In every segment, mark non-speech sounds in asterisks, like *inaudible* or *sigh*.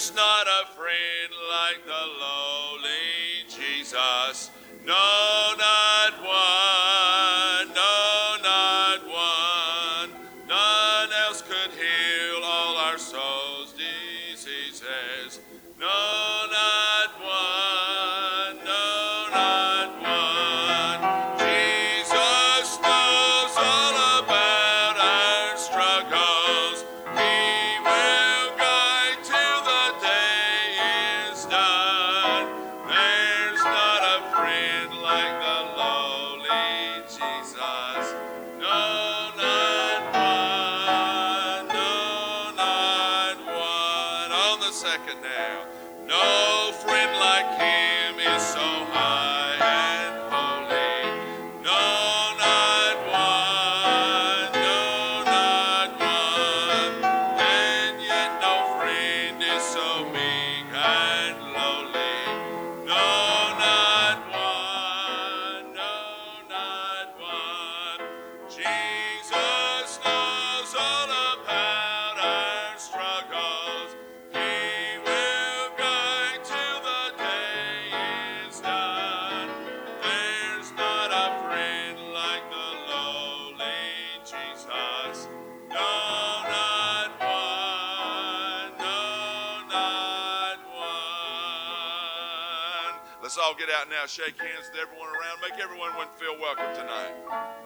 It's not afraid. now. Shake hands with everyone around. Make everyone feel welcome tonight.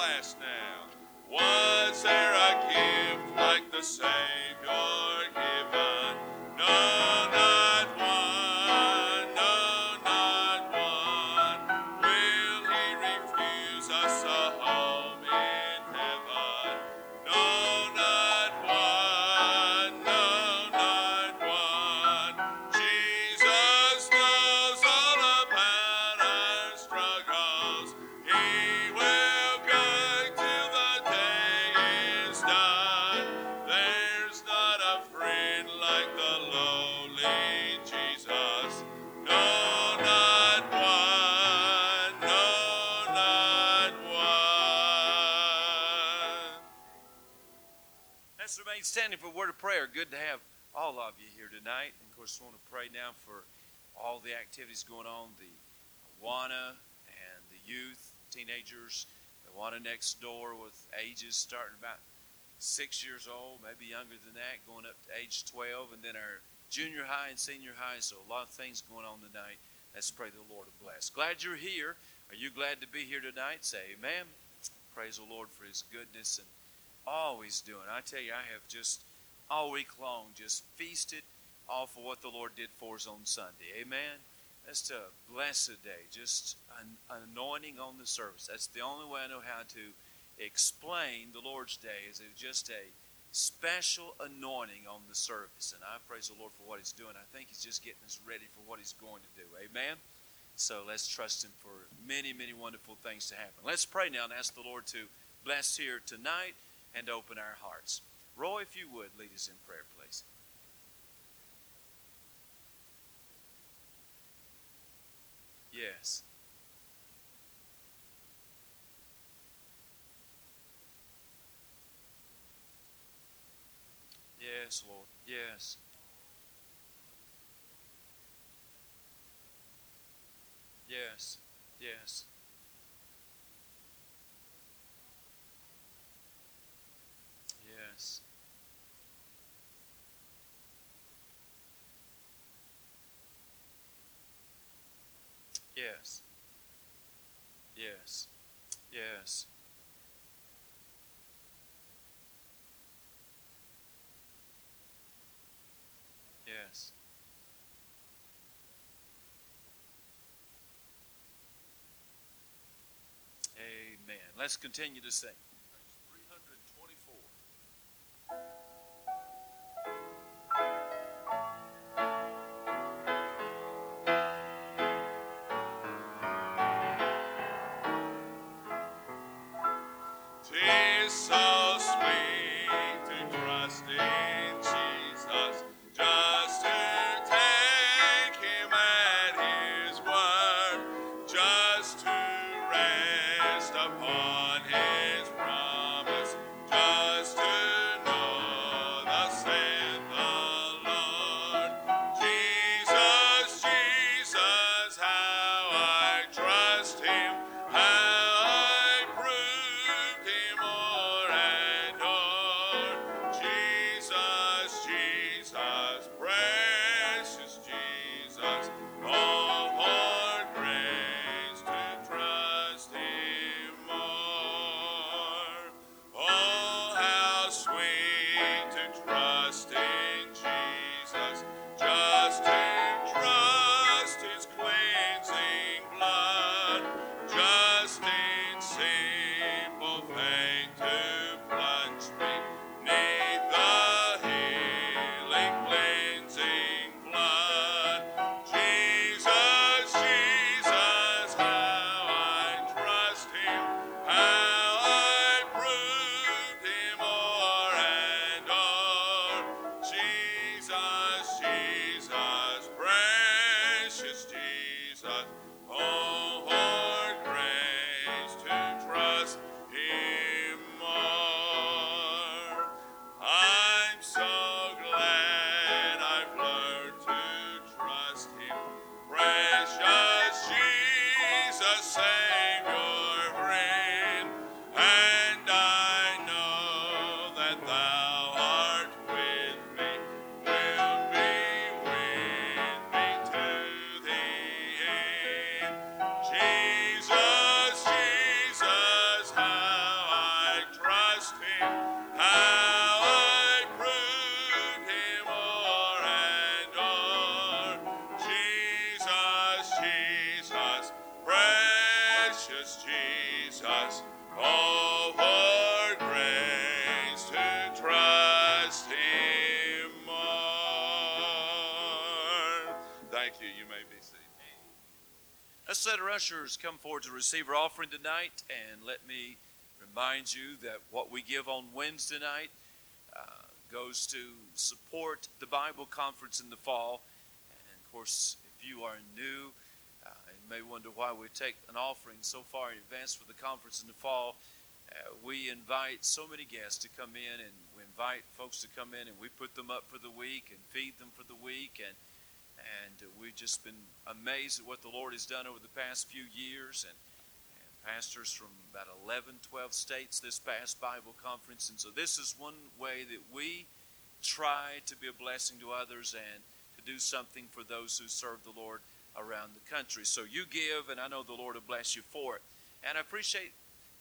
last ages starting about six years old, maybe younger than that, going up to age 12, and then our junior high and senior high. So a lot of things going on tonight. Let's pray the Lord to bless. Glad you're here. Are you glad to be here tonight? Say amen. Praise the Lord for his goodness and all he's doing. I tell you, I have just all week long just feasted off of what the Lord did for us on Sunday. Amen. That's a blessed day. Just an anointing on the service. That's the only way I know how to explain the Lord's day it just a special anointing on the service. And I praise the Lord for what He's doing. I think He's just getting us ready for what He's going to do. Amen. So let's trust Him for many, many wonderful things to happen. Let's pray now and ask the Lord to bless here tonight and open our hearts. Roy, if you would, lead us in prayer, please. Yes. Yes, Lord. Yes. Yes. Yes. Yes. Yes. Yes. Yes. Yes. Amen. Let's continue to sing. Ushers come forward to receive our offering tonight, and let me remind you that what we give on Wednesday night uh, goes to support the Bible conference in the fall. And of course, if you are new, uh, you may wonder why we take an offering so far in advance for the conference in the fall. Uh, we invite so many guests to come in, and we invite folks to come in, and we put them up for the week and feed them for the week, and and uh, we've just been amazed at what the Lord has done over the past few years. And, and pastors from about 11, 12 states this past Bible conference. And so this is one way that we try to be a blessing to others and to do something for those who serve the Lord around the country. So you give, and I know the Lord will bless you for it. And I appreciate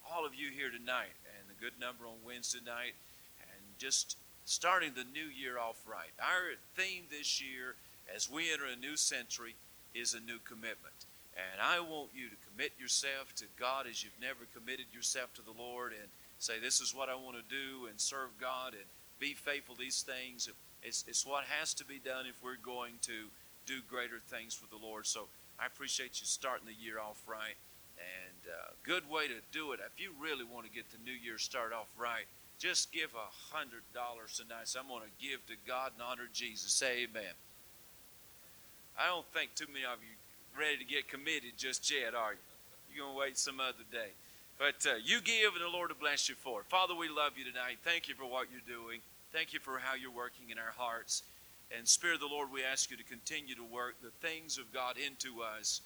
all of you here tonight and the good number on Wednesday night and just starting the new year off right. Our theme this year, as we enter a new century, is a new commitment. And I want you to commit yourself to God as you've never committed yourself to the Lord and say, This is what I want to do and serve God and be faithful these things. It's, it's what has to be done if we're going to do greater things for the Lord. So I appreciate you starting the year off right. And uh, good way to do it. If you really want to get the new year started off right, just give a hundred dollars tonight. So I'm going to give to God and honor Jesus. Say amen. I don't think too many of you ready to get committed just yet, are you? You're going to wait some other day. But uh, you give, and the Lord will bless you for it. Father, we love you tonight. Thank you for what you're doing. Thank you for how you're working in our hearts. And Spirit of the Lord, we ask you to continue to work the things of God into us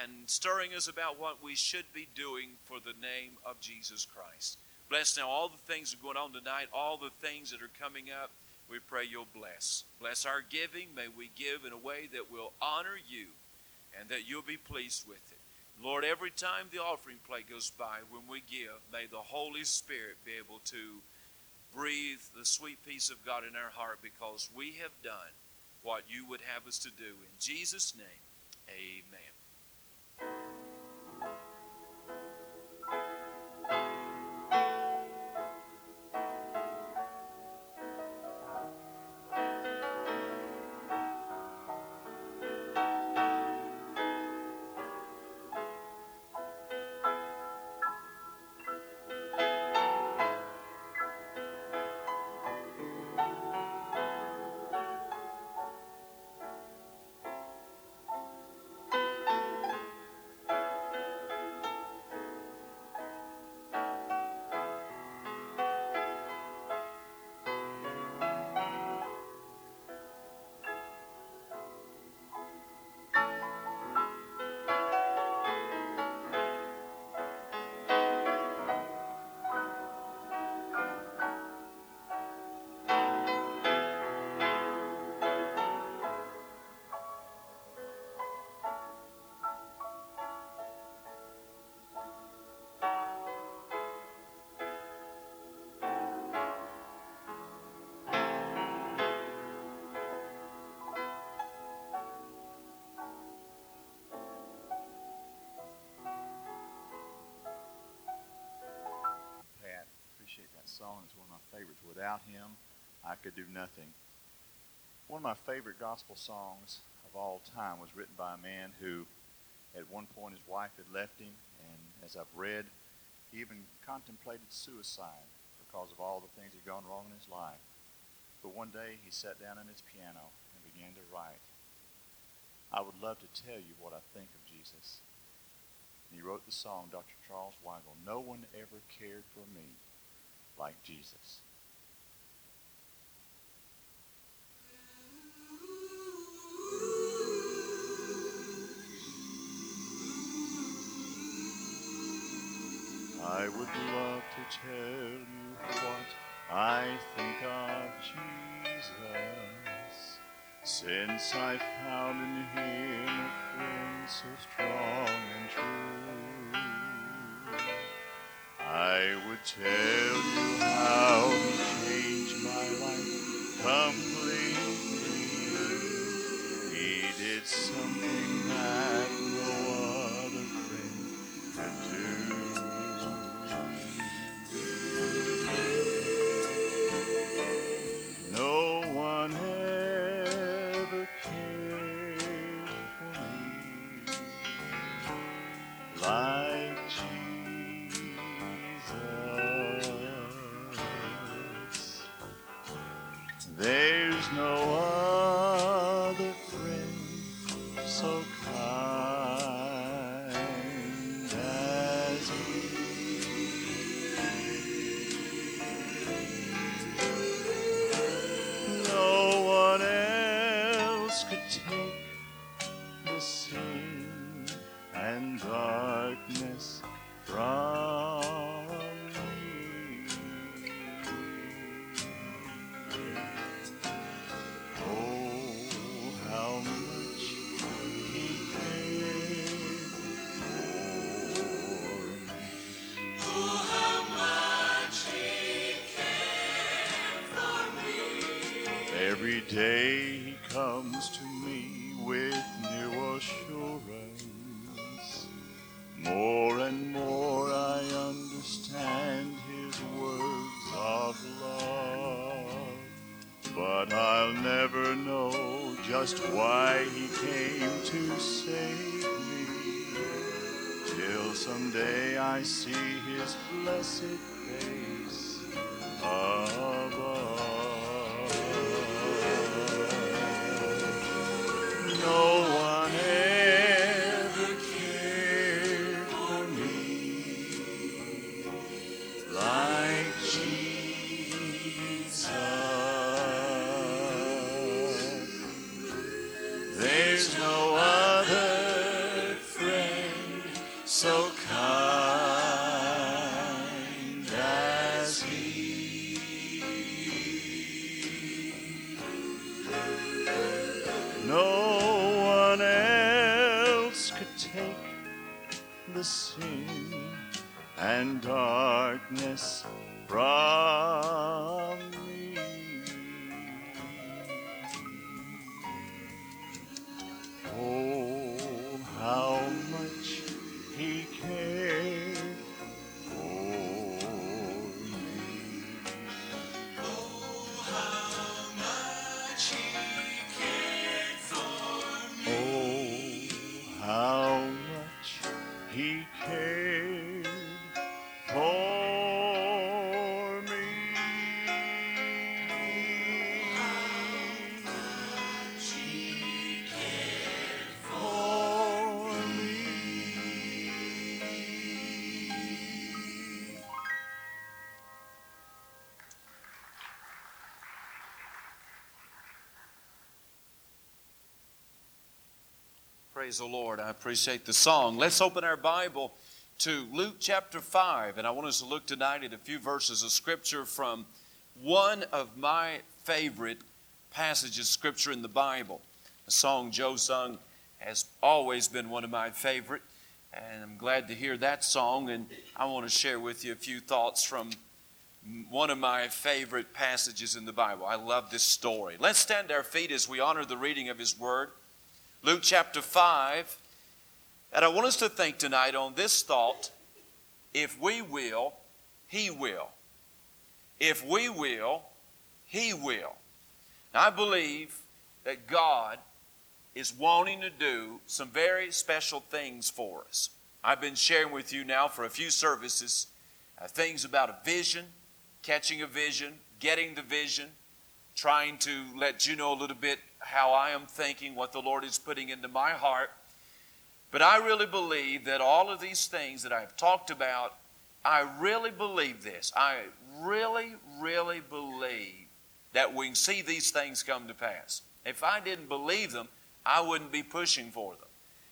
and stirring us about what we should be doing for the name of Jesus Christ. Bless now all the things that are going on tonight, all the things that are coming up. We pray you'll bless. Bless our giving. May we give in a way that will honor you and that you'll be pleased with it. Lord, every time the offering plate goes by, when we give, may the Holy Spirit be able to breathe the sweet peace of God in our heart because we have done what you would have us to do. In Jesus' name, amen. Song. It's one of my favorites. Without him, I could do nothing. One of my favorite gospel songs of all time was written by a man who, at one point, his wife had left him, and as I've read, he even contemplated suicide because of all the things that had gone wrong in his life. But one day, he sat down at his piano and began to write. I would love to tell you what I think of Jesus. And he wrote the song, Dr. Charles Weigle, No one ever cared for me like Jesus. I would love to tell you what I think of Jesus, since I found in him a friend so strong and true. I would tell you how he changed my life completely. He did something There's no other Praise the Lord. I appreciate the song. Let's open our Bible to Luke chapter 5. And I want us to look tonight at a few verses of Scripture from one of my favorite passages of Scripture in the Bible. The song Joe sung has always been one of my favorite. And I'm glad to hear that song. And I want to share with you a few thoughts from one of my favorite passages in the Bible. I love this story. Let's stand our feet as we honor the reading of His Word. Luke chapter 5. And I want us to think tonight on this thought if we will, He will. If we will, He will. Now, I believe that God is wanting to do some very special things for us. I've been sharing with you now for a few services uh, things about a vision, catching a vision, getting the vision, trying to let you know a little bit how I am thinking, what the Lord is putting into my heart. But I really believe that all of these things that I've talked about, I really believe this. I really, really believe that we can see these things come to pass. If I didn't believe them, I wouldn't be pushing for them.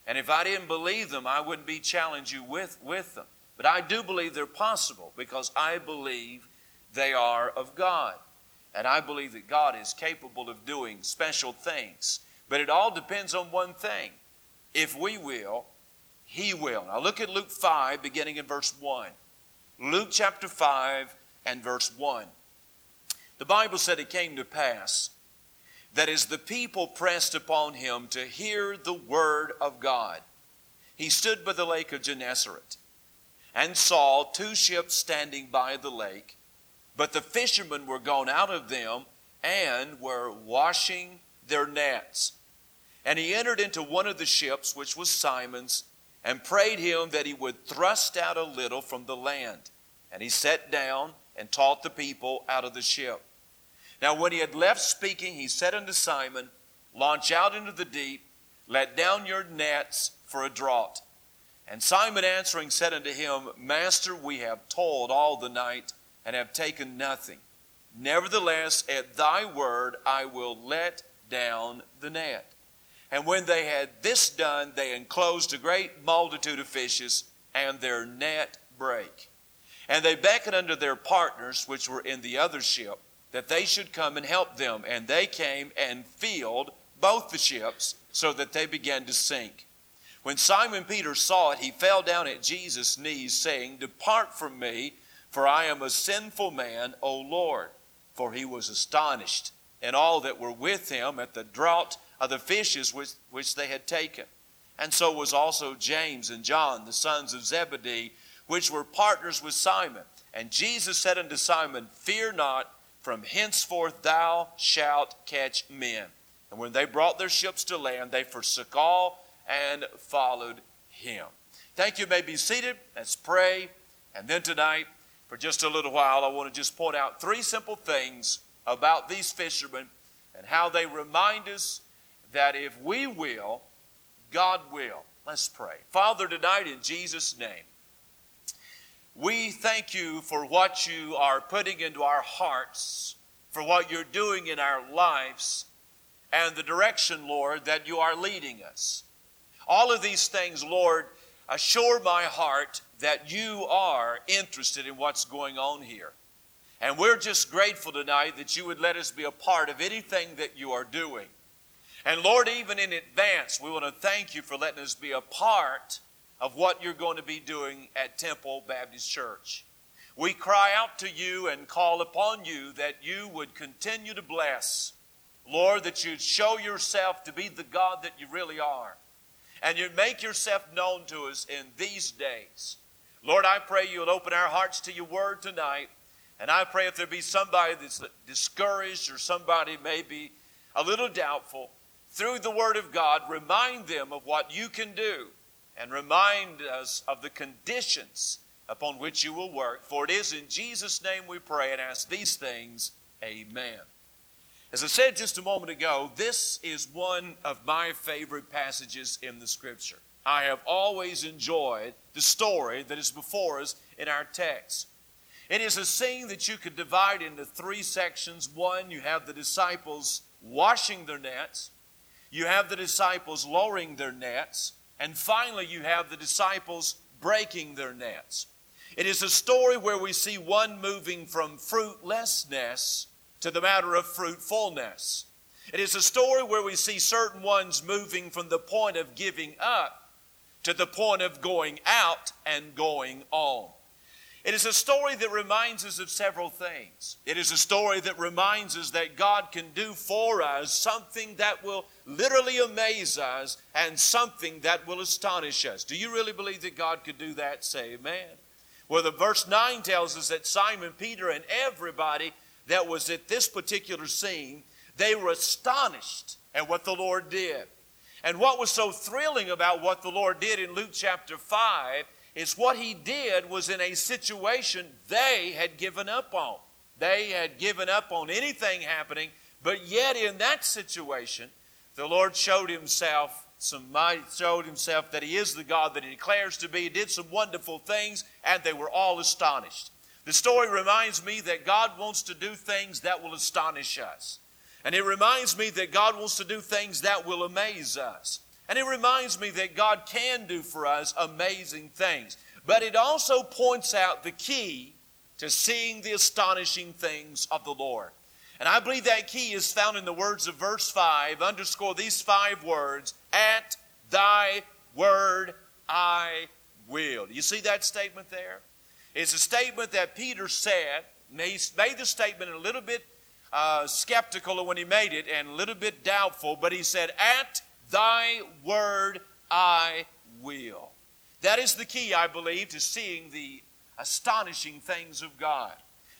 And if I didn't believe them, I wouldn't be challenging you with, with them. But I do believe they're possible because I believe they are of God. And I believe that God is capable of doing special things. But it all depends on one thing. If we will, He will. Now look at Luke 5, beginning in verse 1. Luke chapter 5 and verse 1. The Bible said it came to pass that as the people pressed upon him to hear the word of God, he stood by the lake of Gennesaret and saw two ships standing by the lake, but the fishermen were gone out of them and were washing their nets. And he entered into one of the ships, which was Simon's, and prayed him that he would thrust out a little from the land. And he sat down and taught the people out of the ship. Now, when he had left speaking, he said unto Simon, Launch out into the deep, let down your nets for a draught. And Simon answering said unto him, Master, we have toiled all the night and have taken nothing. Nevertheless, at thy word I will let down the net. And when they had this done, they enclosed a great multitude of fishes, and their net brake. And they beckoned unto their partners, which were in the other ship, that they should come and help them. And they came and filled both the ships, so that they began to sink. When Simon Peter saw it, he fell down at Jesus' knees, saying, Depart from me, for I am a sinful man, O Lord. For he was astonished and all that were with him at the draught of the fishes which, which they had taken. And so was also James and John, the sons of Zebedee, which were partners with Simon. And Jesus said unto Simon, Fear not, from henceforth thou shalt catch men. And when they brought their ships to land, they forsook all and followed him. Thank you. you may be seated. Let's pray. And then tonight, for just a little while, I want to just point out three simple things about these fishermen and how they remind us that if we will, God will. Let's pray. Father, tonight in Jesus' name, we thank you for what you are putting into our hearts, for what you're doing in our lives, and the direction, Lord, that you are leading us. All of these things, Lord, assure my heart that you are interested in what's going on here. And we're just grateful tonight that you would let us be a part of anything that you are doing. And Lord, even in advance, we want to thank you for letting us be a part of what you're going to be doing at Temple Baptist Church. We cry out to you and call upon you that you would continue to bless. Lord, that you'd show yourself to be the God that you really are. And you'd make yourself known to us in these days. Lord, I pray you'll open our hearts to your word tonight. And I pray if there be somebody that's discouraged or somebody maybe a little doubtful, through the Word of God, remind them of what you can do and remind us of the conditions upon which you will work. For it is in Jesus' name we pray and ask these things. Amen. As I said just a moment ago, this is one of my favorite passages in the Scripture. I have always enjoyed the story that is before us in our text. It is a scene that you could divide into three sections. One, you have the disciples washing their nets. You have the disciples lowering their nets. And finally, you have the disciples breaking their nets. It is a story where we see one moving from fruitlessness to the matter of fruitfulness. It is a story where we see certain ones moving from the point of giving up to the point of going out and going on. It is a story that reminds us of several things. It is a story that reminds us that God can do for us something that will literally amaze us and something that will astonish us. Do you really believe that God could do that? Say amen. Well, the verse 9 tells us that Simon Peter and everybody that was at this particular scene, they were astonished at what the Lord did. And what was so thrilling about what the Lord did in Luke chapter 5 is what he did was in a situation they had given up on. They had given up on anything happening, but yet in that situation, the Lord showed himself some mighty, showed himself that he is the God that he declares to be, he did some wonderful things, and they were all astonished. The story reminds me that God wants to do things that will astonish us. And it reminds me that God wants to do things that will amaze us. And it reminds me that God can do for us amazing things. But it also points out the key to seeing the astonishing things of the Lord. And I believe that key is found in the words of verse 5. Underscore these five words At thy word I will. You see that statement there? It's a statement that Peter said. He made the statement a little bit uh, skeptical when he made it and a little bit doubtful, but he said, At Thy word I will. That is the key, I believe, to seeing the astonishing things of God.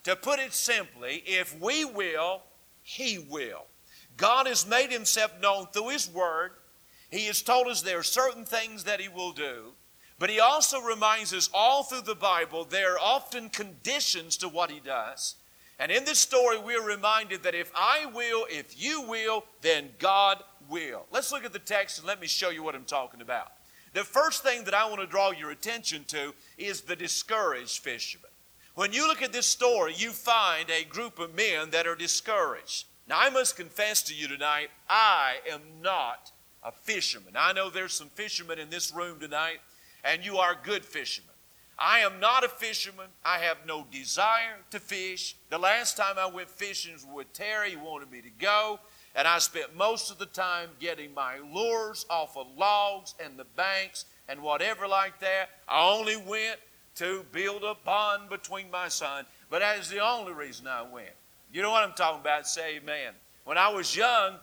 To put it simply, if we will, He will. God has made Himself known through His Word. He has told us there are certain things that He will do. But He also reminds us all through the Bible there are often conditions to what He does. And in this story, we're reminded that if I will, if you will, then God will. Let's look at the text and let me show you what I'm talking about. The first thing that I want to draw your attention to is the discouraged fisherman. When you look at this story, you find a group of men that are discouraged. Now, I must confess to you tonight, I am not a fisherman. I know there's some fishermen in this room tonight, and you are good fishermen. I am not a fisherman. I have no desire to fish. The last time I went fishing was with Terry. He wanted me to go. And I spent most of the time getting my lures off of logs and the banks and whatever like that. I only went to build a bond between my son, but that is the only reason I went. You know what I'm talking about? Say amen. When I was young,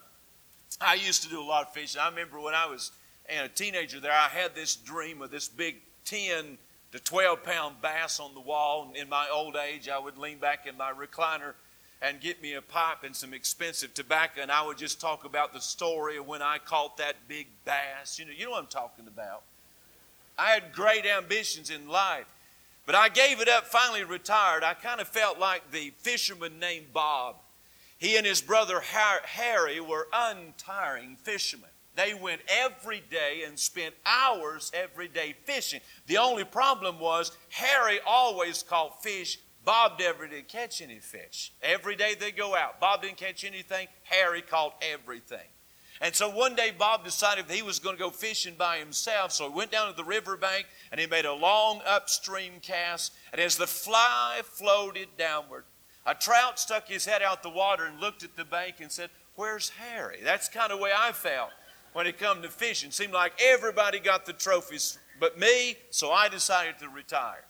I used to do a lot of fishing. I remember when I was a teenager there, I had this dream of this big 10 to 12 pound bass on the wall. In my old age, I would lean back in my recliner and get me a pipe and some expensive tobacco, and I would just talk about the story of when I caught that big bass. You know, you know what I'm talking about. I had great ambitions in life, but I gave it up, finally retired. I kind of felt like the fisherman named Bob. He and his brother Harry were untiring fishermen. They went every day and spent hours every day fishing. The only problem was Harry always caught fish. Bob never did catch any fish. Every day they go out. Bob didn't catch anything. Harry caught everything. And so one day Bob decided he was going to go fishing by himself. So he went down to the riverbank and he made a long upstream cast. And as the fly floated downward, a trout stuck his head out the water and looked at the bank and said, Where's Harry? That's kind of way I felt when it come to fishing. Seemed like everybody got the trophies but me, so I decided to retire.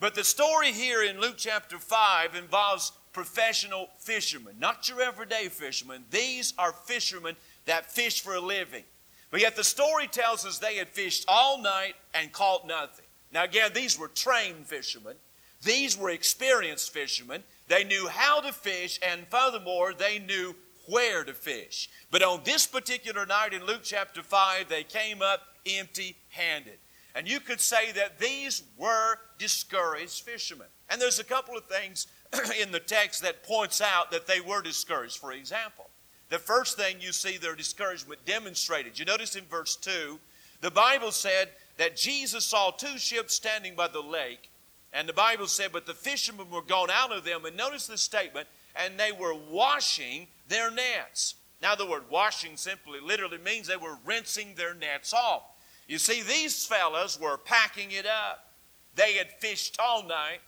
But the story here in Luke chapter 5 involves professional fishermen, not your everyday fishermen. These are fishermen that fish for a living. But yet the story tells us they had fished all night and caught nothing. Now, again, these were trained fishermen. These were experienced fishermen. They knew how to fish, and furthermore, they knew where to fish. But on this particular night in Luke chapter 5, they came up empty handed. And you could say that these were discouraged fishermen. And there's a couple of things *clears throat* in the text that points out that they were discouraged. For example, the first thing you see their discouragement demonstrated. You notice in verse 2, the Bible said that Jesus saw two ships standing by the lake, and the Bible said, but the fishermen were gone out of them. And notice the statement, and they were washing their nets. Now, the word washing simply literally means they were rinsing their nets off. You see, these fellas were packing it up. They had fished all night,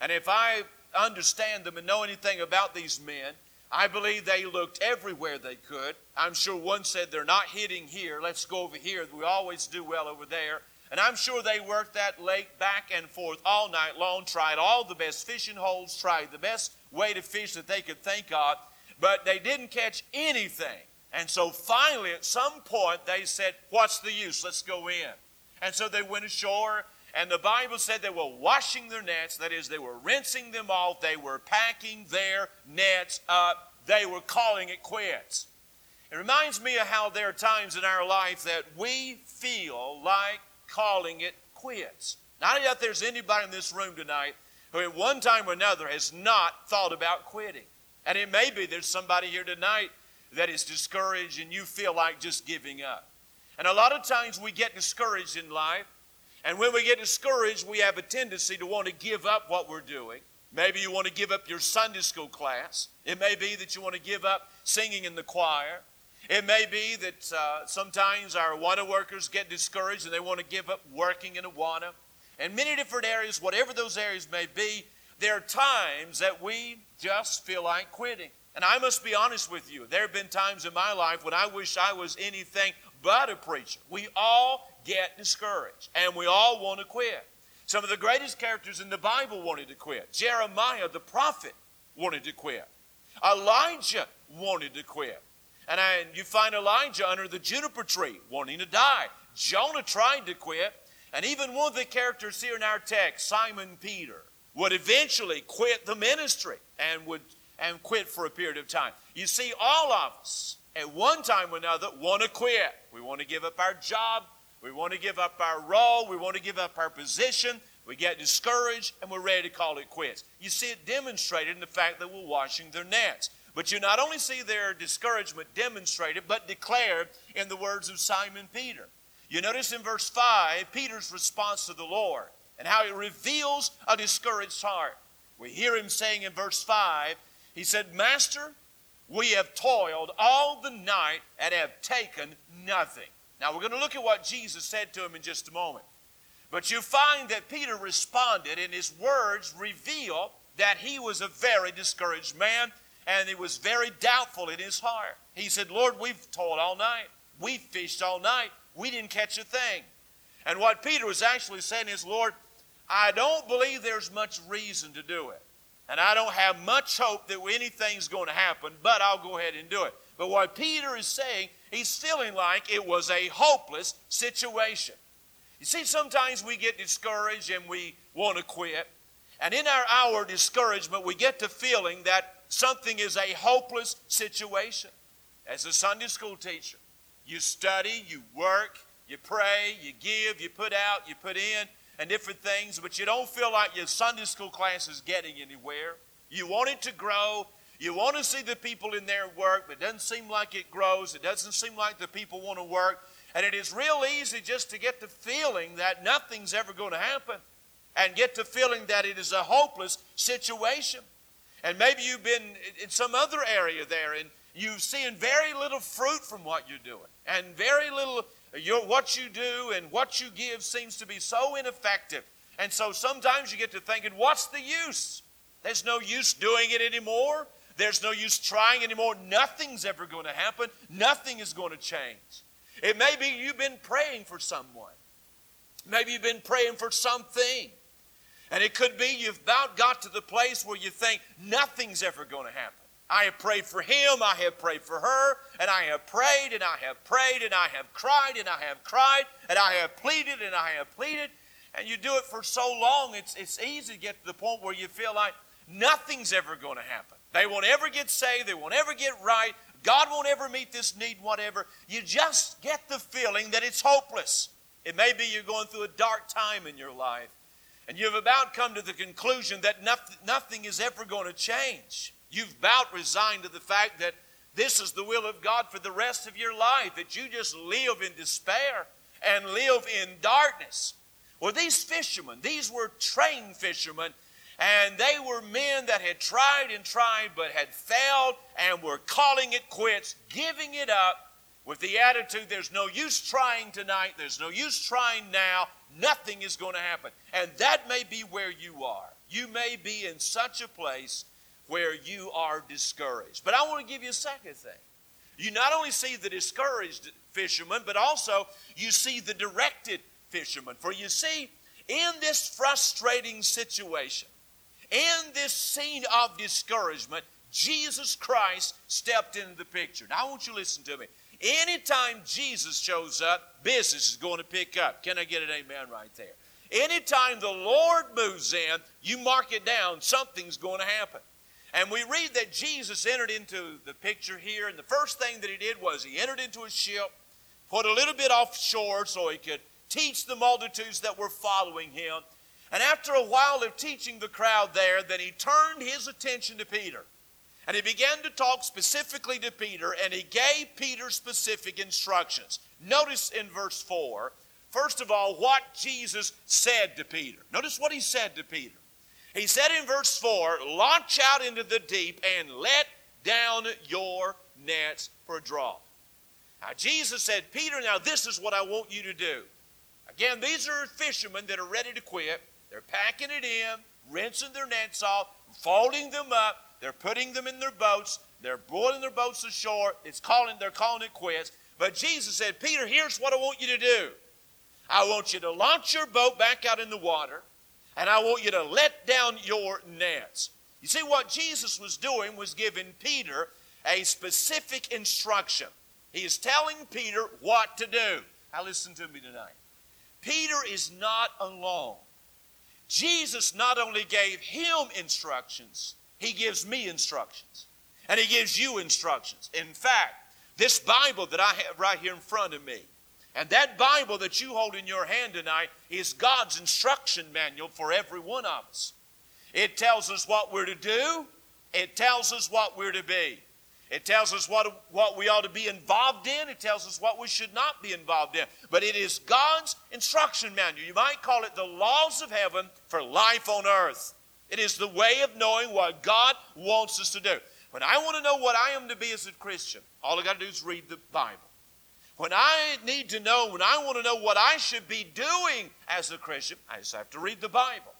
and if I understand them and know anything about these men, I believe they looked everywhere they could. I'm sure one said, They're not hitting here. Let's go over here. We always do well over there. And I'm sure they worked that lake back and forth all night long, tried all the best fishing holes, tried the best way to fish that they could think of, but they didn't catch anything. And so finally, at some point, they said, What's the use? Let's go in. And so they went ashore and the Bible said they were washing their nets, that is, they were rinsing them off, they were packing their nets up, they were calling it quits. It reminds me of how there are times in our life that we feel like calling it quits. Not that there's anybody in this room tonight who at one time or another has not thought about quitting. And it may be there's somebody here tonight that is discouraged and you feel like just giving up. And a lot of times we get discouraged in life and when we get discouraged, we have a tendency to want to give up what we're doing. Maybe you want to give up your Sunday school class. It may be that you want to give up singing in the choir. It may be that uh, sometimes our Awana workers get discouraged and they want to give up working in Awana. And many different areas, whatever those areas may be, there are times that we just feel like quitting. And I must be honest with you, there have been times in my life when I wish I was anything but a preacher. We all get discouraged, and we all want to quit. Some of the greatest characters in the Bible wanted to quit. Jeremiah, the prophet, wanted to quit. Elijah wanted to quit. And, I, you find Elijah under the juniper tree wanting to die. Jonah tried to quit. And even one of the characters here in our text, Simon Peter, would eventually quit the ministry and would and quit for a period of time. You see, all of us at one time or another want to quit. We want to give up our job. We want to give up our role. We want to give up our position. We get discouraged and we're ready to call it quits. You see it demonstrated in the fact that we're washing their nets. But you not only see their discouragement demonstrated, but declared in the words of Simon Peter. You notice in verse 5 Peter's response to the Lord and how it reveals a discouraged heart. We hear him saying in verse 5, he said, Master, we have toiled all the night and have taken nothing. Now, we're going to look at what Jesus said to him in just a moment. But you find that Peter responded, and his words reveal that he was a very discouraged man and he was very doubtful in his heart. He said, Lord, we've toiled all night. We fished all night. We didn't catch a thing. And what Peter was actually saying is, Lord, I don't believe there's much reason to do it. and I don't have much hope that anything's going to happen, but I'll go ahead and do it. But what Peter is saying, he's feeling like it was a hopeless situation. You see, sometimes we get discouraged and we want to quit. And in our hour of discouragement, we get to feeling that something is a hopeless situation. As a Sunday school teacher, you study, you work, you pray, you give, you put out, you put in, and different things, but you don't feel like your Sunday school class is getting anywhere. You want it to grow. You want to see the people in there work, but it doesn't seem like it grows. It doesn't seem like the people want to work. And it is real easy just to get the feeling that nothing's ever going to happen and get the feeling that it is a hopeless situation. And maybe you've been in some other area there and you've seen very little fruit from what you're doing and very little your, what you do and what you give seems to be so ineffective. And so sometimes you get to thinking, what's the use? There's no use doing it anymore. There's no use trying anymore. Nothing's ever going to happen. Nothing is going to change. It may be you've been praying for someone. Maybe you've been praying for something. And it could be you've about got to the place where you think nothing's ever going to happen. I have prayed for him, I have prayed for her, and I have prayed, and I have prayed, and I have cried, and I have cried, and I have pleaded, and I have pleaded. And you do it for so long, it's, it's easy to get to the point where you feel like nothing's ever going to happen. They won't ever get saved, they won't ever get right, God won't ever meet this need, whatever. You just get the feeling that it's hopeless. It may be you're going through a dark time in your life, and you've about come to the conclusion that nothing, nothing is ever going to change. You've about resigned to the fact that this is the will of God for the rest of your life, that you just live in despair and live in darkness. Well, these fishermen, these were trained fishermen, and they were men that had tried and tried but had failed and were calling it quits, giving it up with the attitude there's no use trying tonight, there's no use trying now, nothing is going to happen. And that may be where you are. You may be in such a place where you are discouraged. But I want to give you a second thing. You not only see the discouraged fisherman, but also you see the directed fisherman. For you see, in this frustrating situation, in this scene of discouragement, Jesus Christ stepped into the picture. Now, I want you to listen to me. Anytime Jesus shows up, business is going to pick up. Can I get an amen right there? Anytime the Lord moves in, you mark it down, something's going to happen. And we read that Jesus entered into the picture here, and the first thing that he did was he entered into a ship, put a little bit offshore so he could teach the multitudes that were following him. And after a while of teaching the crowd there, then he turned his attention to Peter. And he began to talk specifically to Peter, and he gave Peter specific instructions. Notice in verse 4, first of all, what Jesus said to Peter. Notice what he said to Peter. He said in verse 4 Launch out into the deep and let down your nets for a draw. Now, Jesus said, Peter, now this is what I want you to do. Again, these are fishermen that are ready to quit. They're packing it in, rinsing their nets off, folding them up. They're putting them in their boats. They're boiling their boats ashore. It's calling, they're calling it quits. But Jesus said, Peter, here's what I want you to do. I want you to launch your boat back out in the water and I want you to let down your nets. You see, what Jesus was doing was giving Peter a specific instruction. He is telling Peter what to do. Now, listen to me tonight. Peter is not alone. Jesus not only gave him instructions, he gives me instructions. And he gives you instructions. In fact, this Bible that I have right here in front of me, and that Bible that you hold in your hand tonight is God's instruction manual for every one of us. It tells us what we're to do, it tells us what we're to be. It tells us what, what we ought to be involved in. It tells us what we should not be involved in. But it is God's instruction manual. You might call it the laws of heaven for life on earth. It is the way of knowing what God wants us to do. When I want to know what I am to be as a Christian, all I got to do is read the Bible. When I need to know, when I want to know what I should be doing as a Christian, I just have to read the Bible.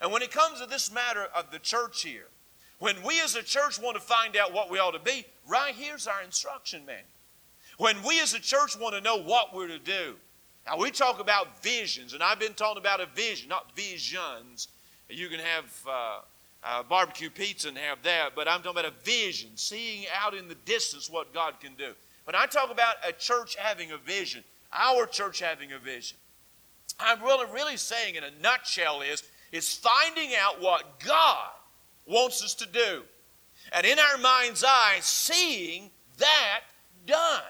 And when it comes to this matter of the church here, when we as a church want to find out what we ought to be, right here's our instruction manual. When we as a church want to know what we're to do, now we talk about visions, and I've been talking about a vision, not visions. You can have uh, uh, barbecue pizza and have that, but I'm talking about a vision, seeing out in the distance what God can do. When I talk about a church having a vision, our church having a vision, I'm really, really saying in a nutshell is, is finding out what God wants us to do. And in our mind's eye, seeing that done.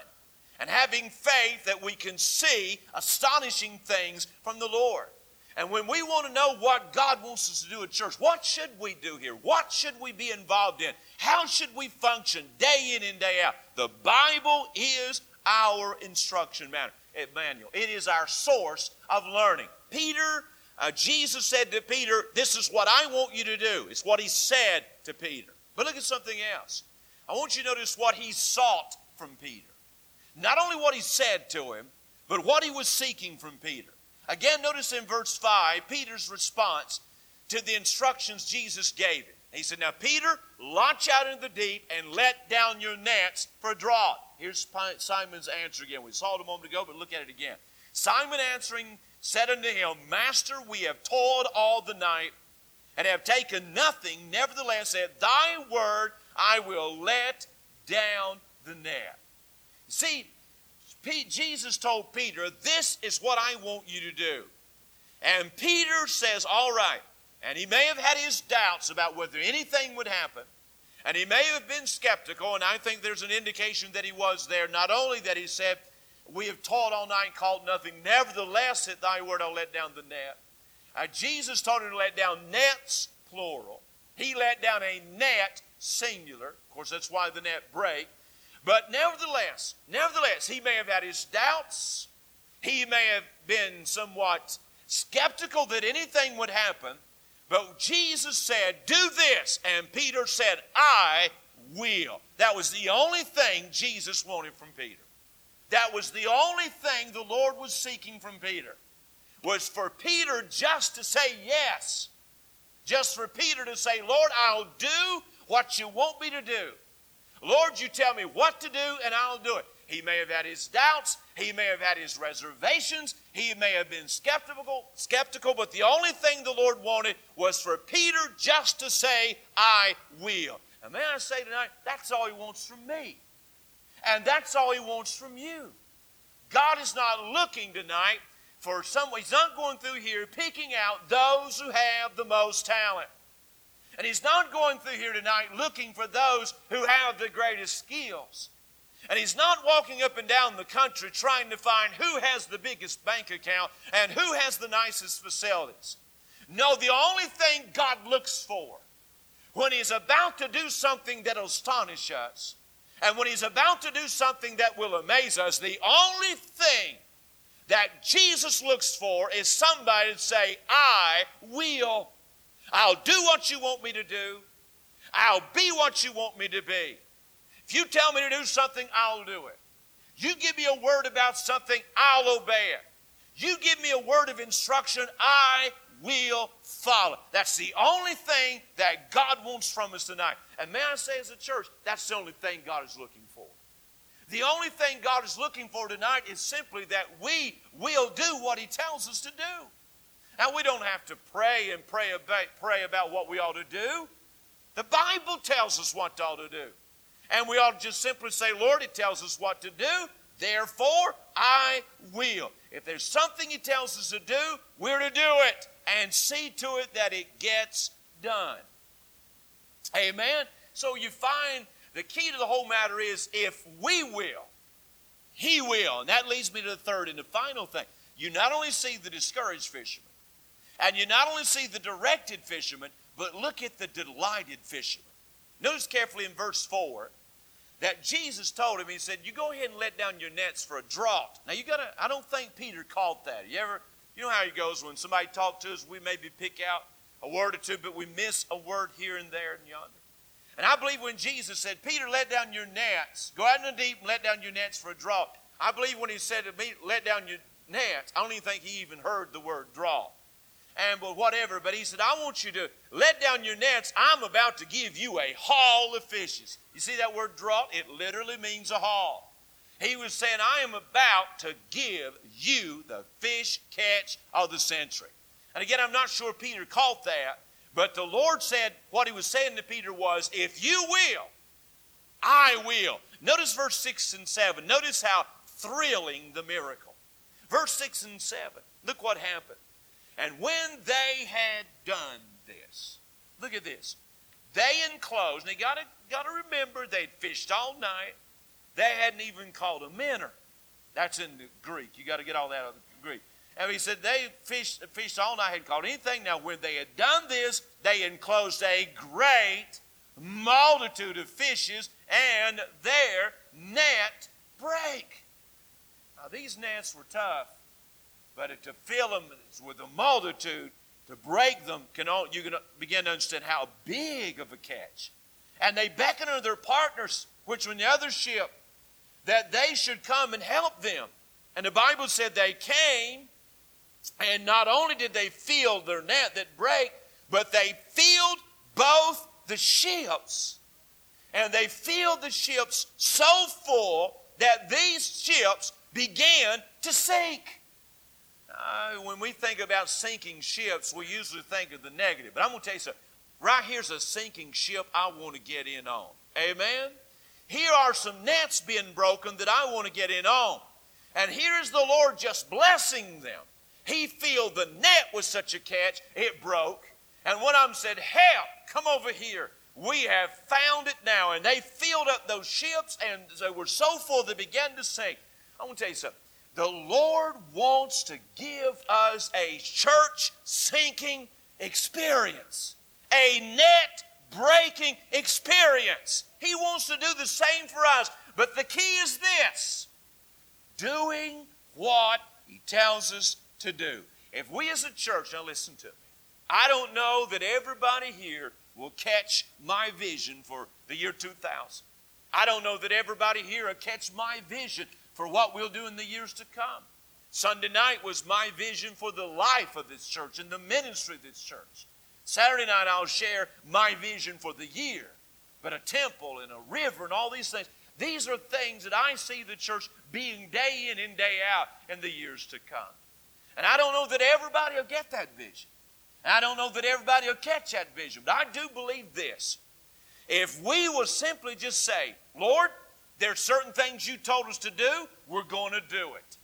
And having faith that we can see astonishing things from the Lord. And when we want to know what God wants us to do at church, what should we do here? What should we be involved in? How should we function day in and day out? The Bible is our instruction manual. It is our source of learning. Peter, uh, Jesus said to Peter, This is what I want you to do. It's what he said to Peter. But look at something else. I want you to notice what he sought from Peter. Not only what he said to him, but what he was seeking from Peter. Again, notice in verse 5 Peter's response to the instructions Jesus gave him. He said, Now, Peter, launch out into the deep and let down your nets for a draught. Here's Simon's answer again. We saw it a moment ago, but look at it again. Simon answering said unto him, Master, we have toiled all the night and have taken nothing. Nevertheless, at thy word I will let down the net. See, Jesus told Peter, This is what I want you to do. And Peter says, All right. And he may have had his doubts about whether anything would happen. And he may have been skeptical, and I think there's an indication that he was there. Not only that he said, We have taught all night and caught nothing. Nevertheless, at thy word I'll let down the net. Uh, Jesus told him to let down nets, plural. He let down a net, singular. Of course, that's why the net break. But nevertheless, nevertheless, he may have had his doubts. He may have been somewhat skeptical that anything would happen. But Jesus said, Do this. And Peter said, I will. That was the only thing Jesus wanted from Peter. That was the only thing the Lord was seeking from Peter. Was for Peter just to say yes. Just for Peter to say, Lord, I'll do what you want me to do. Lord, you tell me what to do and I'll do it. He may have had his doubts, he may have had his reservations, he may have been skeptical, skeptical, but the only thing the Lord wanted was for Peter just to say, I will. And may I say tonight, that's all he wants from me. And that's all he wants from you. God is not looking tonight for someone, he's not going through here picking out those who have the most talent. And he's not going through here tonight looking for those who have the greatest skills. And he's not walking up and down the country trying to find who has the biggest bank account and who has the nicest facilities. No, the only thing God looks for when he's about to do something that'll astonish us and when he's about to do something that will amaze us, the only thing that Jesus looks for is somebody to say, I will I'll do what you want me to do. I'll be what you want me to be. If you tell me to do something, I'll do it. You give me a word about something, I'll obey it. You give me a word of instruction, I will follow. That's the only thing that God wants from us tonight. And may I say, as a church, that's the only thing God is looking for. The only thing God is looking for tonight is simply that we will do what He tells us to do. Now, we don't have to pray and pray about, pray about what we ought to do. The Bible tells us what ought to do. And we ought to just simply say, Lord, it tells us what to do, therefore I will. If there's something He tells us to do, we're to do it and see to it that it gets done. Amen? So you find the key to the whole matter is if we will, He will. And that leads me to the third and the final thing. You not only see the discouraged fisherman, and you not only see the directed fisherman, but look at the delighted fisherman. Notice carefully in verse 4 that Jesus told him, He said, You go ahead and let down your nets for a draught. Now, you got to, I don't think Peter caught that. You ever, you know how it goes when somebody talks to us, we maybe pick out a word or two, but we miss a word here and there and yonder. And I believe when Jesus said, Peter, let down your nets, go out in the deep and let down your nets for a draught. I believe when he said to me, let down your nets, I don't even think he even heard the word draught and whatever. But he said, I want you to let down your nets. I'm about to give you a haul of fishes. You see that word draught? It literally means a haul. He was saying, I am about to give you the fish catch of the century. And again, I'm not sure Peter caught that, But the Lord said, what he was saying to Peter was, if you will, I will. Notice verse 6 and 7. Notice how thrilling the miracle. Verse 6 and 7. Look what happened. And when they had done this, look at this. They enclosed, and you got to got to remember they'd fished all night. They hadn't even caught a minnow. That's in the Greek. You got to get all that out of the Greek. And he said they fished, fished all night, hadn't caught anything. Now, when they had done this, they enclosed a great multitude of fishes, and their net break. Now, these nets were tough, but to fill them with a multitude, to break them, can all, you can begin to understand how big of a catch. And they beckoned unto their partners, which were in the other ship, that they should come and help them. And the Bible said they came, and not only did they fill their net that break, but they filled both the ships. And they filled the ships so full that these ships began to sink. Uh, when we think about sinking ships, we usually think of the negative. But I'm going to tell you something. Right here's a sinking ship I want to get in on. Amen? Here are some nets being broken that I want to get in on. And here is the Lord just blessing them. He filled the net with such a catch, it broke. And one of them said, Help, come over here. We have found it now. And they filled up those ships and they were so full they began to sink. I want to tell you something. The Lord wants to give us a church sinking experience, a net breaking experience. He wants to do the same for us. But the key is this doing what He tells us to do. If we as a church, now listen to me, I don't know that everybody here will catch my vision for the year 2000. I don't know that everybody here will catch my vision for what we'll do in the years to come. Sunday night was my vision for the life of this church and the ministry of this church. Saturday night, I'll share my vision for the year. But a temple and a river and all these things, these are things that I see the church being day in and day out in the years to come. And I don't know that everybody will get that vision. I don't know that everybody will catch that vision, but I do believe this. If we will simply just say, Lord, there's certain things you told us to do, we're going to do it.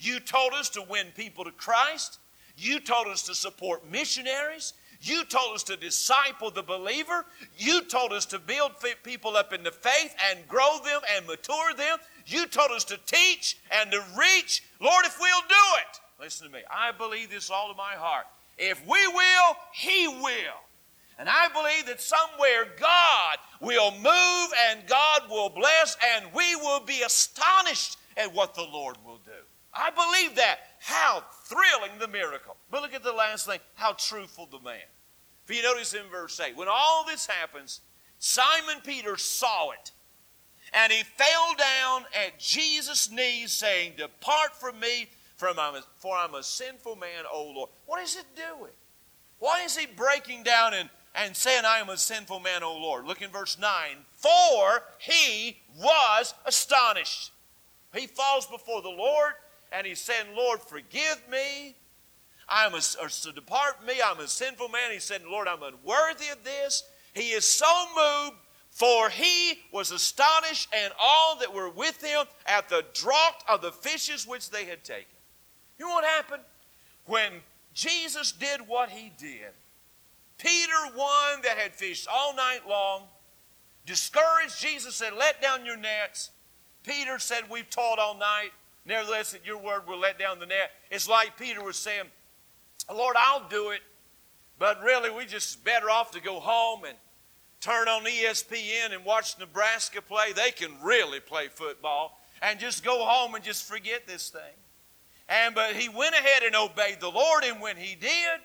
You told us to win people to Christ. You told us to support missionaries. You told us to disciple the believer. You told us to build people up in the faith and grow them and mature them. You told us to teach and to reach. Lord, if we'll do it, listen to me. I believe this all of my heart. If we will, He will. And I believe that somewhere God will move and God will bless and we will be astonished at what the Lord will do. I believe that. How thrilling the miracle. But look at the last thing how truthful the man. If you notice in verse 8, when all this happens, Simon Peter saw it. And he fell down at Jesus' knees, saying, Depart from me, for I'm a sinful man, O Lord. What is it doing? Why is he breaking down and, and saying, I am a sinful man, O Lord? Look in verse 9. For he was astonished. He falls before the Lord and he's saying, Lord, forgive me. I'm a, or so depart me. I'm a sinful man. He said, Lord, I'm unworthy of this. He is so moved, for he was astonished, and all that were with him at the draught of the fishes which they had taken. You know what happened? When Jesus did what he did, Peter, one that had fished all night long, discouraged, Jesus said, Let down your nets. Peter said, We've taught all night. Nevertheless, at your word we'll let down the net. It's like Peter was saying, Lord, I'll do it, but really we just better off to go home and turn on ESPN and watch Nebraska play. They can really play football. And just go home and just forget this thing. And but he went ahead and obeyed the Lord, and when he did,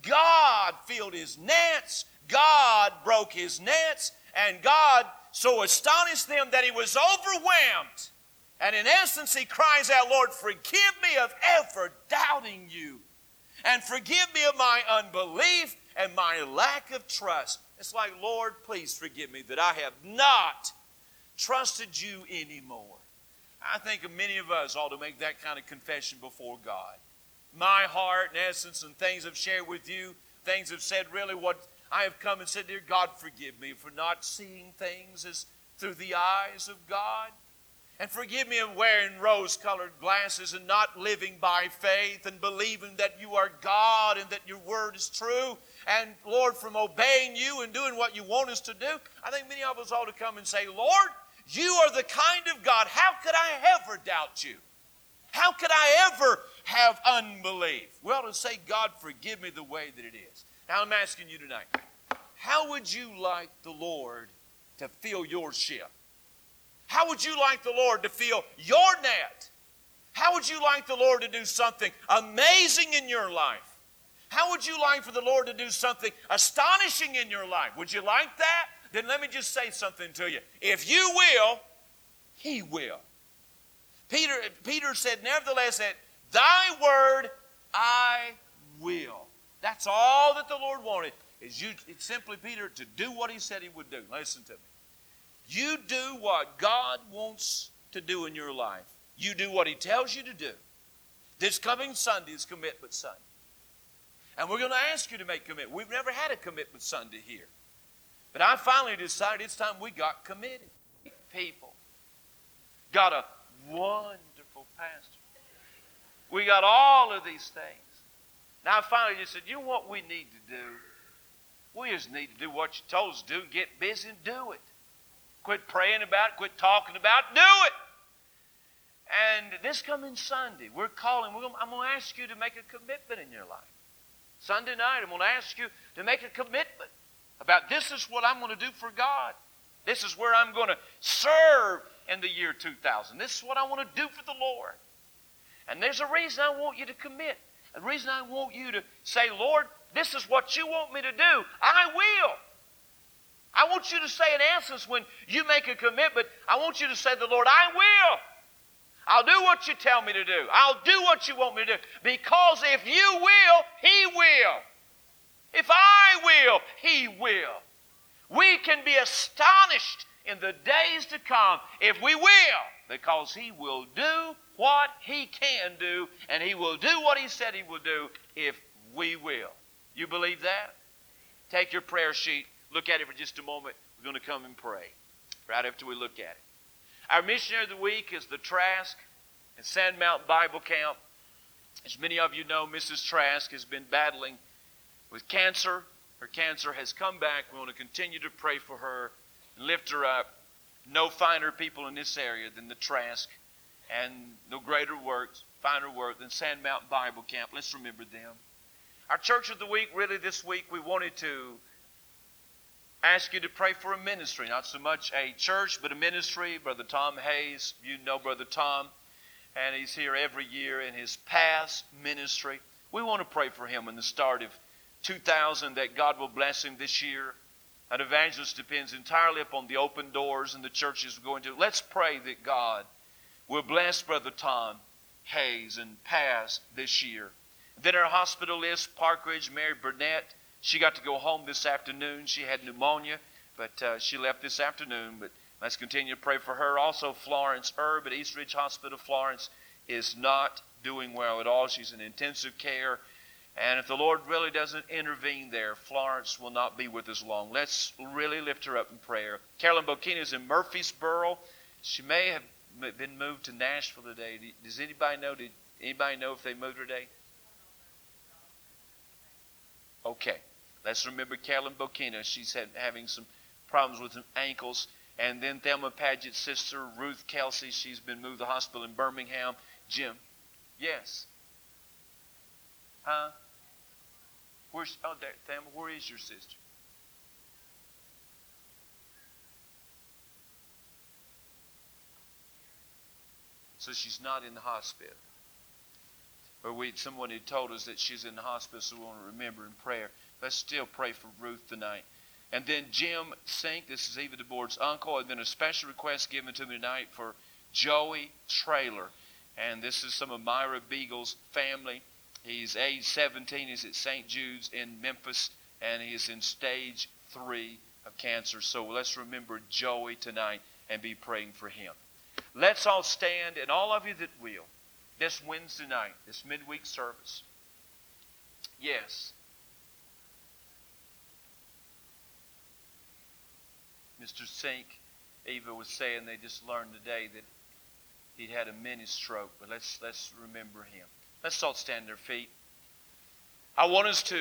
God filled his nets, God broke his nets, and God so astonished them that he was overwhelmed and in essence, he cries out, Lord, forgive me of ever doubting you. And forgive me of my unbelief and my lack of trust. It's like, Lord, please forgive me that I have not trusted you anymore. I think many of us ought to make that kind of confession before God. My heart, in essence, and things I've shared with you, things I've said, really what I have come and said, Dear God, forgive me for not seeing things as through the eyes of God. And forgive me of wearing rose colored glasses and not living by faith and believing that you are God and that your word is true. And Lord, from obeying you and doing what you want us to do, I think many of us ought to come and say, Lord, you are the kind of God. How could I ever doubt you? How could I ever have unbelief? Well, to say, God, forgive me the way that it is. Now, I'm asking you tonight, how would you like the Lord to fill your ship? How would you like the Lord to fill your net? How would you like the Lord to do something amazing in your life? How would you like for the Lord to do something astonishing in your life? Would you like that? Then let me just say something to you. If you will, He will. Peter, Peter said, Nevertheless, that thy word I will. That's all that the Lord wanted. Is you it's simply Peter to do what he said he would do. Listen to me. You do what God wants to do in your life. You do what he tells you to do. This coming Sunday is commitment Sunday. And we're going to ask you to make commitment. We've never had a commitment Sunday here. But I finally decided it's time we got committed. People. Got a wonderful pastor. We got all of these things. Now finally just said, you know what we need to do? We just need to do what you told us to do, get busy and do it. Quit praying about it, quit talking about it, do it. And this coming Sunday, we're calling, we're gonna, I'm going to ask you to make a commitment in your life. Sunday night, I'm going to ask you to make a commitment about this is what I'm going to do for God. This is where I'm going to serve in the year 2000. This is what I want to do for the Lord. And there's a reason I want you to commit. A reason I want you to say, Lord, this is what you want me to do. I will. I want you to say in essence when you make a commitment, I want you to say the Lord, I will. I'll do what you tell me to do. I'll do what you want me to do. Because if you will, He will. If I will, He will. We can be astonished in the days to come if we will, because He will do what He can do, and He will do what He said He will do if we will. You believe that? Take your prayer sheet, look at it for just a moment. We're going to come and pray right after we look at it. Our missionary of the week is the Trask and Sand Mountain Bible Camp. As many of you know, Mrs. Trask has been battling with cancer. Her cancer has come back. We want to continue to pray for her and lift her up. No finer people in this area than the Trask, and no greater works, finer work than Sand Mountain Bible Camp. Let's remember them. Our church of the week, really, this week, we wanted to ask you to pray for a ministry, not so much a church, but a ministry. Brother Tom Hayes, you know Brother Tom, and he's here every year in his past ministry. We want to pray for him in the start of 2000 that God will bless him this year. An evangelist depends entirely upon the open doors and the churches we're going to. Let's pray that God will blessed, Brother Tom Hayes and pass this year. Then our hospital list, Parkridge, Mary Burnett. She got to go home this afternoon. She had pneumonia, but uh, she left this afternoon. But let's continue to pray for her. Also, Florence Herb at Eastridge Hospital. Florence is not doing well at all. She's in intensive care. And if the Lord really doesn't intervene there, Florence will not be with us long. Let's really lift her up in prayer. Carolyn Bokina is in Murfreesboro. She may have been moved to Nashville today. Does anybody know? Did anybody know if they moved today? Okay. Let's remember Carolyn Bokina. She's had, having some problems with some ankles. And then Thelma Paget's sister, Ruth Kelsey, she's been moved to hospital in Birmingham. Jim. Yes. Huh? Where's oh there, Thelma, where is your sister? So she's not in the hospital. Or we someone had told us that she's in the hospital, so we want to remember in prayer. Let's still pray for Ruth tonight. And then Jim Sink, this is Eva DeBoard's uncle, and then a special request given to me tonight for Joey Trailer. And this is some of Myra Weigle's family. He's age 17. He's at St. Jude's in Memphis, and he's in stage three of cancer. So let's remember Joey tonight and be praying for him. Let's all stand, and all of you that will, this Wednesday night, this midweek service. Yes. Mr. Sink, Eva was saying they just learned today that he'd had a mini stroke, but let's, let's remember him. Let's all stand their feet. I want us to,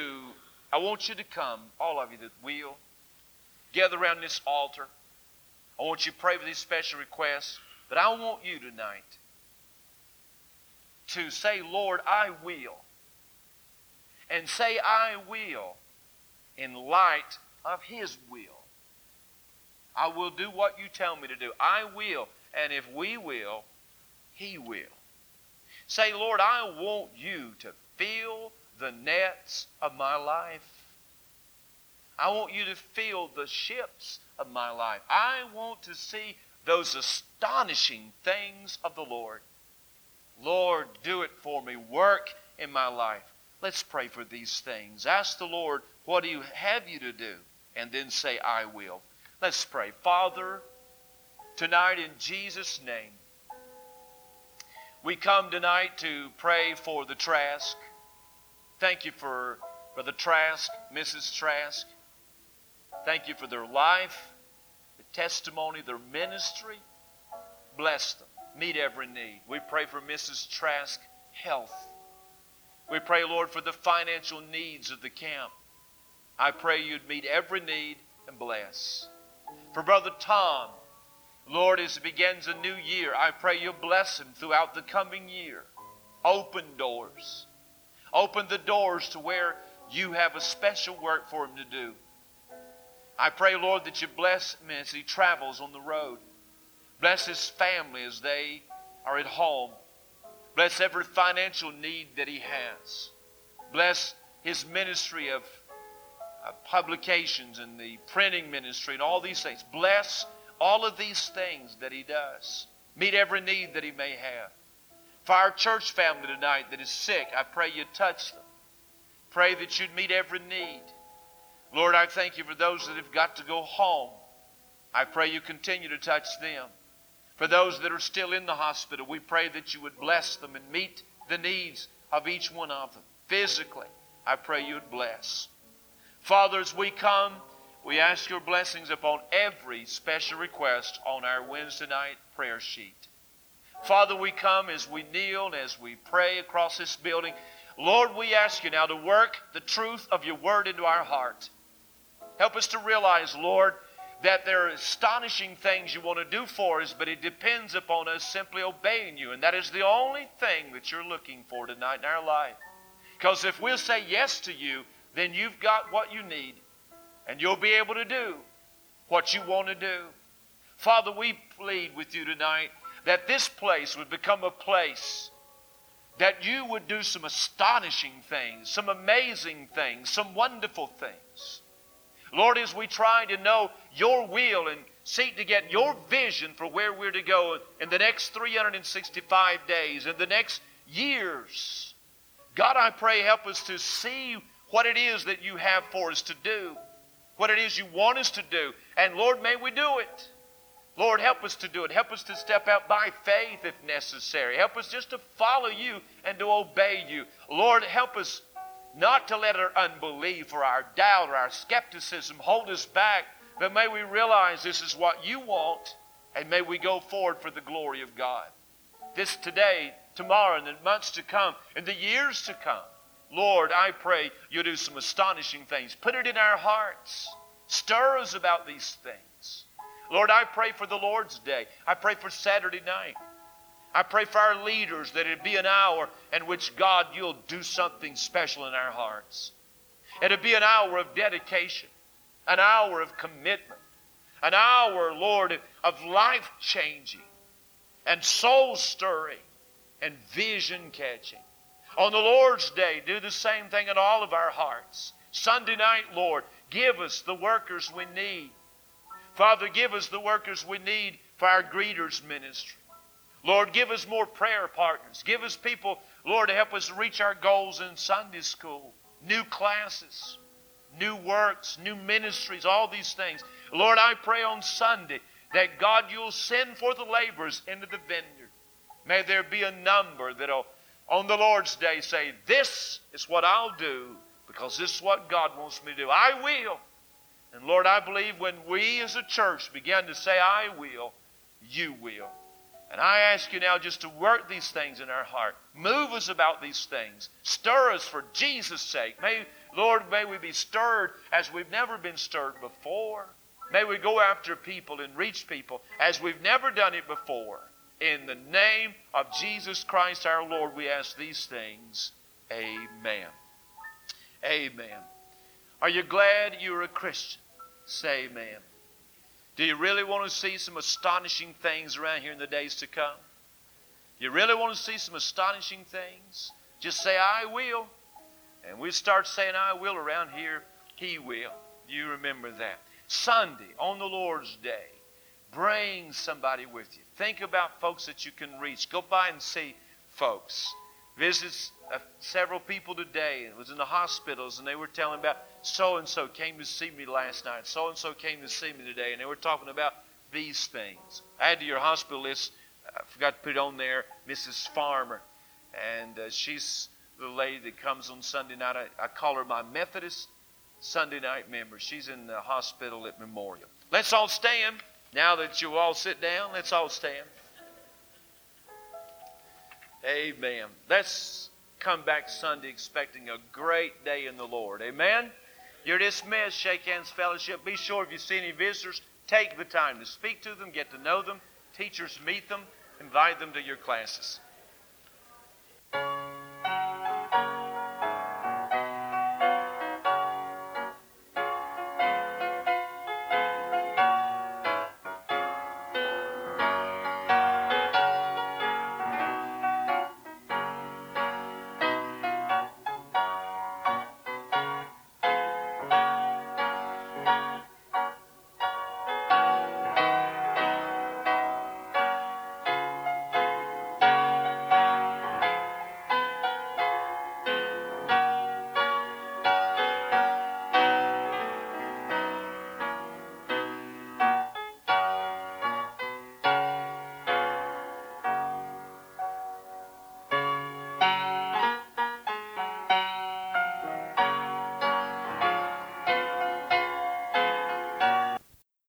I want you to come, all of you that will, gather around this altar. I want you to pray for these special requests, but I want you tonight to say, Lord, I will. And say, I will in light of His will. I will do what you tell me to do. I will. And if we will, He will. Say, Lord, I want you to fill the nets of my life. I want you to fill the ships of my life. I want to see those astonishing things of the Lord. Lord, do it for me. Work in my life. Let's pray for these things. Ask the Lord, what do you have you to do? And then say, I will. Let's pray. Father, tonight in Jesus' name, we come tonight to pray for the Trask. Thank you for Brother Trask, Mrs. Trask. Thank you for their life, the testimony, their ministry. Bless them. Meet every need. We pray for Mrs. Trask health. We pray, Lord, for the financial needs of the camp. I pray you'd meet every need and bless. For Brother Tom, Lord, as it begins a new year, I pray you'll bless him throughout the coming year. Open doors. Open the doors to where you have a special work for him to do. I pray, Lord, that you bless him as he travels on the road. Bless his family as they are at home. Bless every financial need that he has. Bless his ministry of uh, publications and the printing ministry and all these things. Bless all of these things that he does. Meet every need that he may have. For our church family tonight that is sick, I pray you touch them. Pray that you'd meet every need. Lord, I thank you for those that have got to go home. I pray you continue to touch them. For those that are still in the hospital, we pray that you would bless them and meet the needs of each one of them. Physically, I pray you would bless. Father, as we come, we ask your blessings upon every special request on our Wednesday night prayer sheet. Father, we come as we kneel and as we pray across this building. Lord, we ask you now to work the truth of your word into our heart. Help us to realize, Lord, that there are astonishing things you want to do for us, but it depends upon us simply obeying you. And that is the only thing that you're looking for tonight in our life. Because if we'll say yes to you, then you've got what you need, and you'll be able to do what you want to do. Father, we plead with you tonight that this place would become a place that you would do some astonishing things, some amazing things, some wonderful things. Lord, as we try to know your will and seek to get your vision for where we're to go in the next 365 days, in the next years, God, I pray, help us to see what it is that you have for us to do, what it is you want us to do. And Lord, may we do it. Lord, help us to do it. Help us to step out by faith if necessary. Help us just to follow you and to obey you. Lord, help us not to let our unbelief or our doubt or our skepticism hold us back, but may we realize this is what you want, and may we go forward for the glory of God. This today, tomorrow, and the months to come, and the years to come. Lord, I pray you'll do some astonishing things. Put it in our hearts. Stir us about these things. Lord, I pray for the Lord's Day. I pray for Saturday night. I pray for our leaders that it be an hour in which, God, you'll do something special in our hearts. It'll be an hour of dedication, an hour of commitment, an hour, Lord, of life changing and soul stirring and vision catching. On the Lord's Day, do the same thing in all of our hearts. Sunday night, Lord, give us the workers we need. Father, give us the workers we need for our greeters ministry. Lord, give us more prayer partners. Give us people, Lord, to help us reach our goals in Sunday school, new classes, new works, new ministries, all these things. Lord, I pray on Sunday that God, you'll send forth the laborers into the vineyard. May there be a number that'll, on the Lord's day, say, This is what I'll do because this is what God wants me to do. I will. And Lord, I believe when we as a church begin to say, I will, you will. And I ask you now just to work these things in our heart. Move us about these things. Stir us for Jesus' sake. May, Lord, may we be stirred as we've never been stirred before. May we go after people and reach people as we've never done it before. In the name of Jesus Christ our Lord, we ask these things. Amen. Amen. Are you glad you're a Christian? Say amen. Do you really want to see some astonishing things around here in the days to come? You really want to see some astonishing things? Just say, I will. And we start saying, I will around here, He will. You remember that. Sunday, on the Lord's Day, bring somebody with you. Think about folks that you can reach. Go by and see folks. Visits uh, several people today. It was in the hospitals, and they were telling about so and so came to see me last night. So and so came to see me today, and they were talking about these things. Add to your hospital list. I forgot to put it on there. Mrs. Farmer, and uh, she's the lady that comes on Sunday night. I, I call her my Methodist Sunday night member. She's in the hospital at Memorial. Let's all stand. Now that you all sit down, let's all stand. Amen. Let's come back Sunday expecting a great day in the Lord. Amen. You're dismissed, Shake Hands Fellowship. Be sure if you see any visitors, take the time to speak to them, get to know them. Teachers, meet them, invite them to your classes.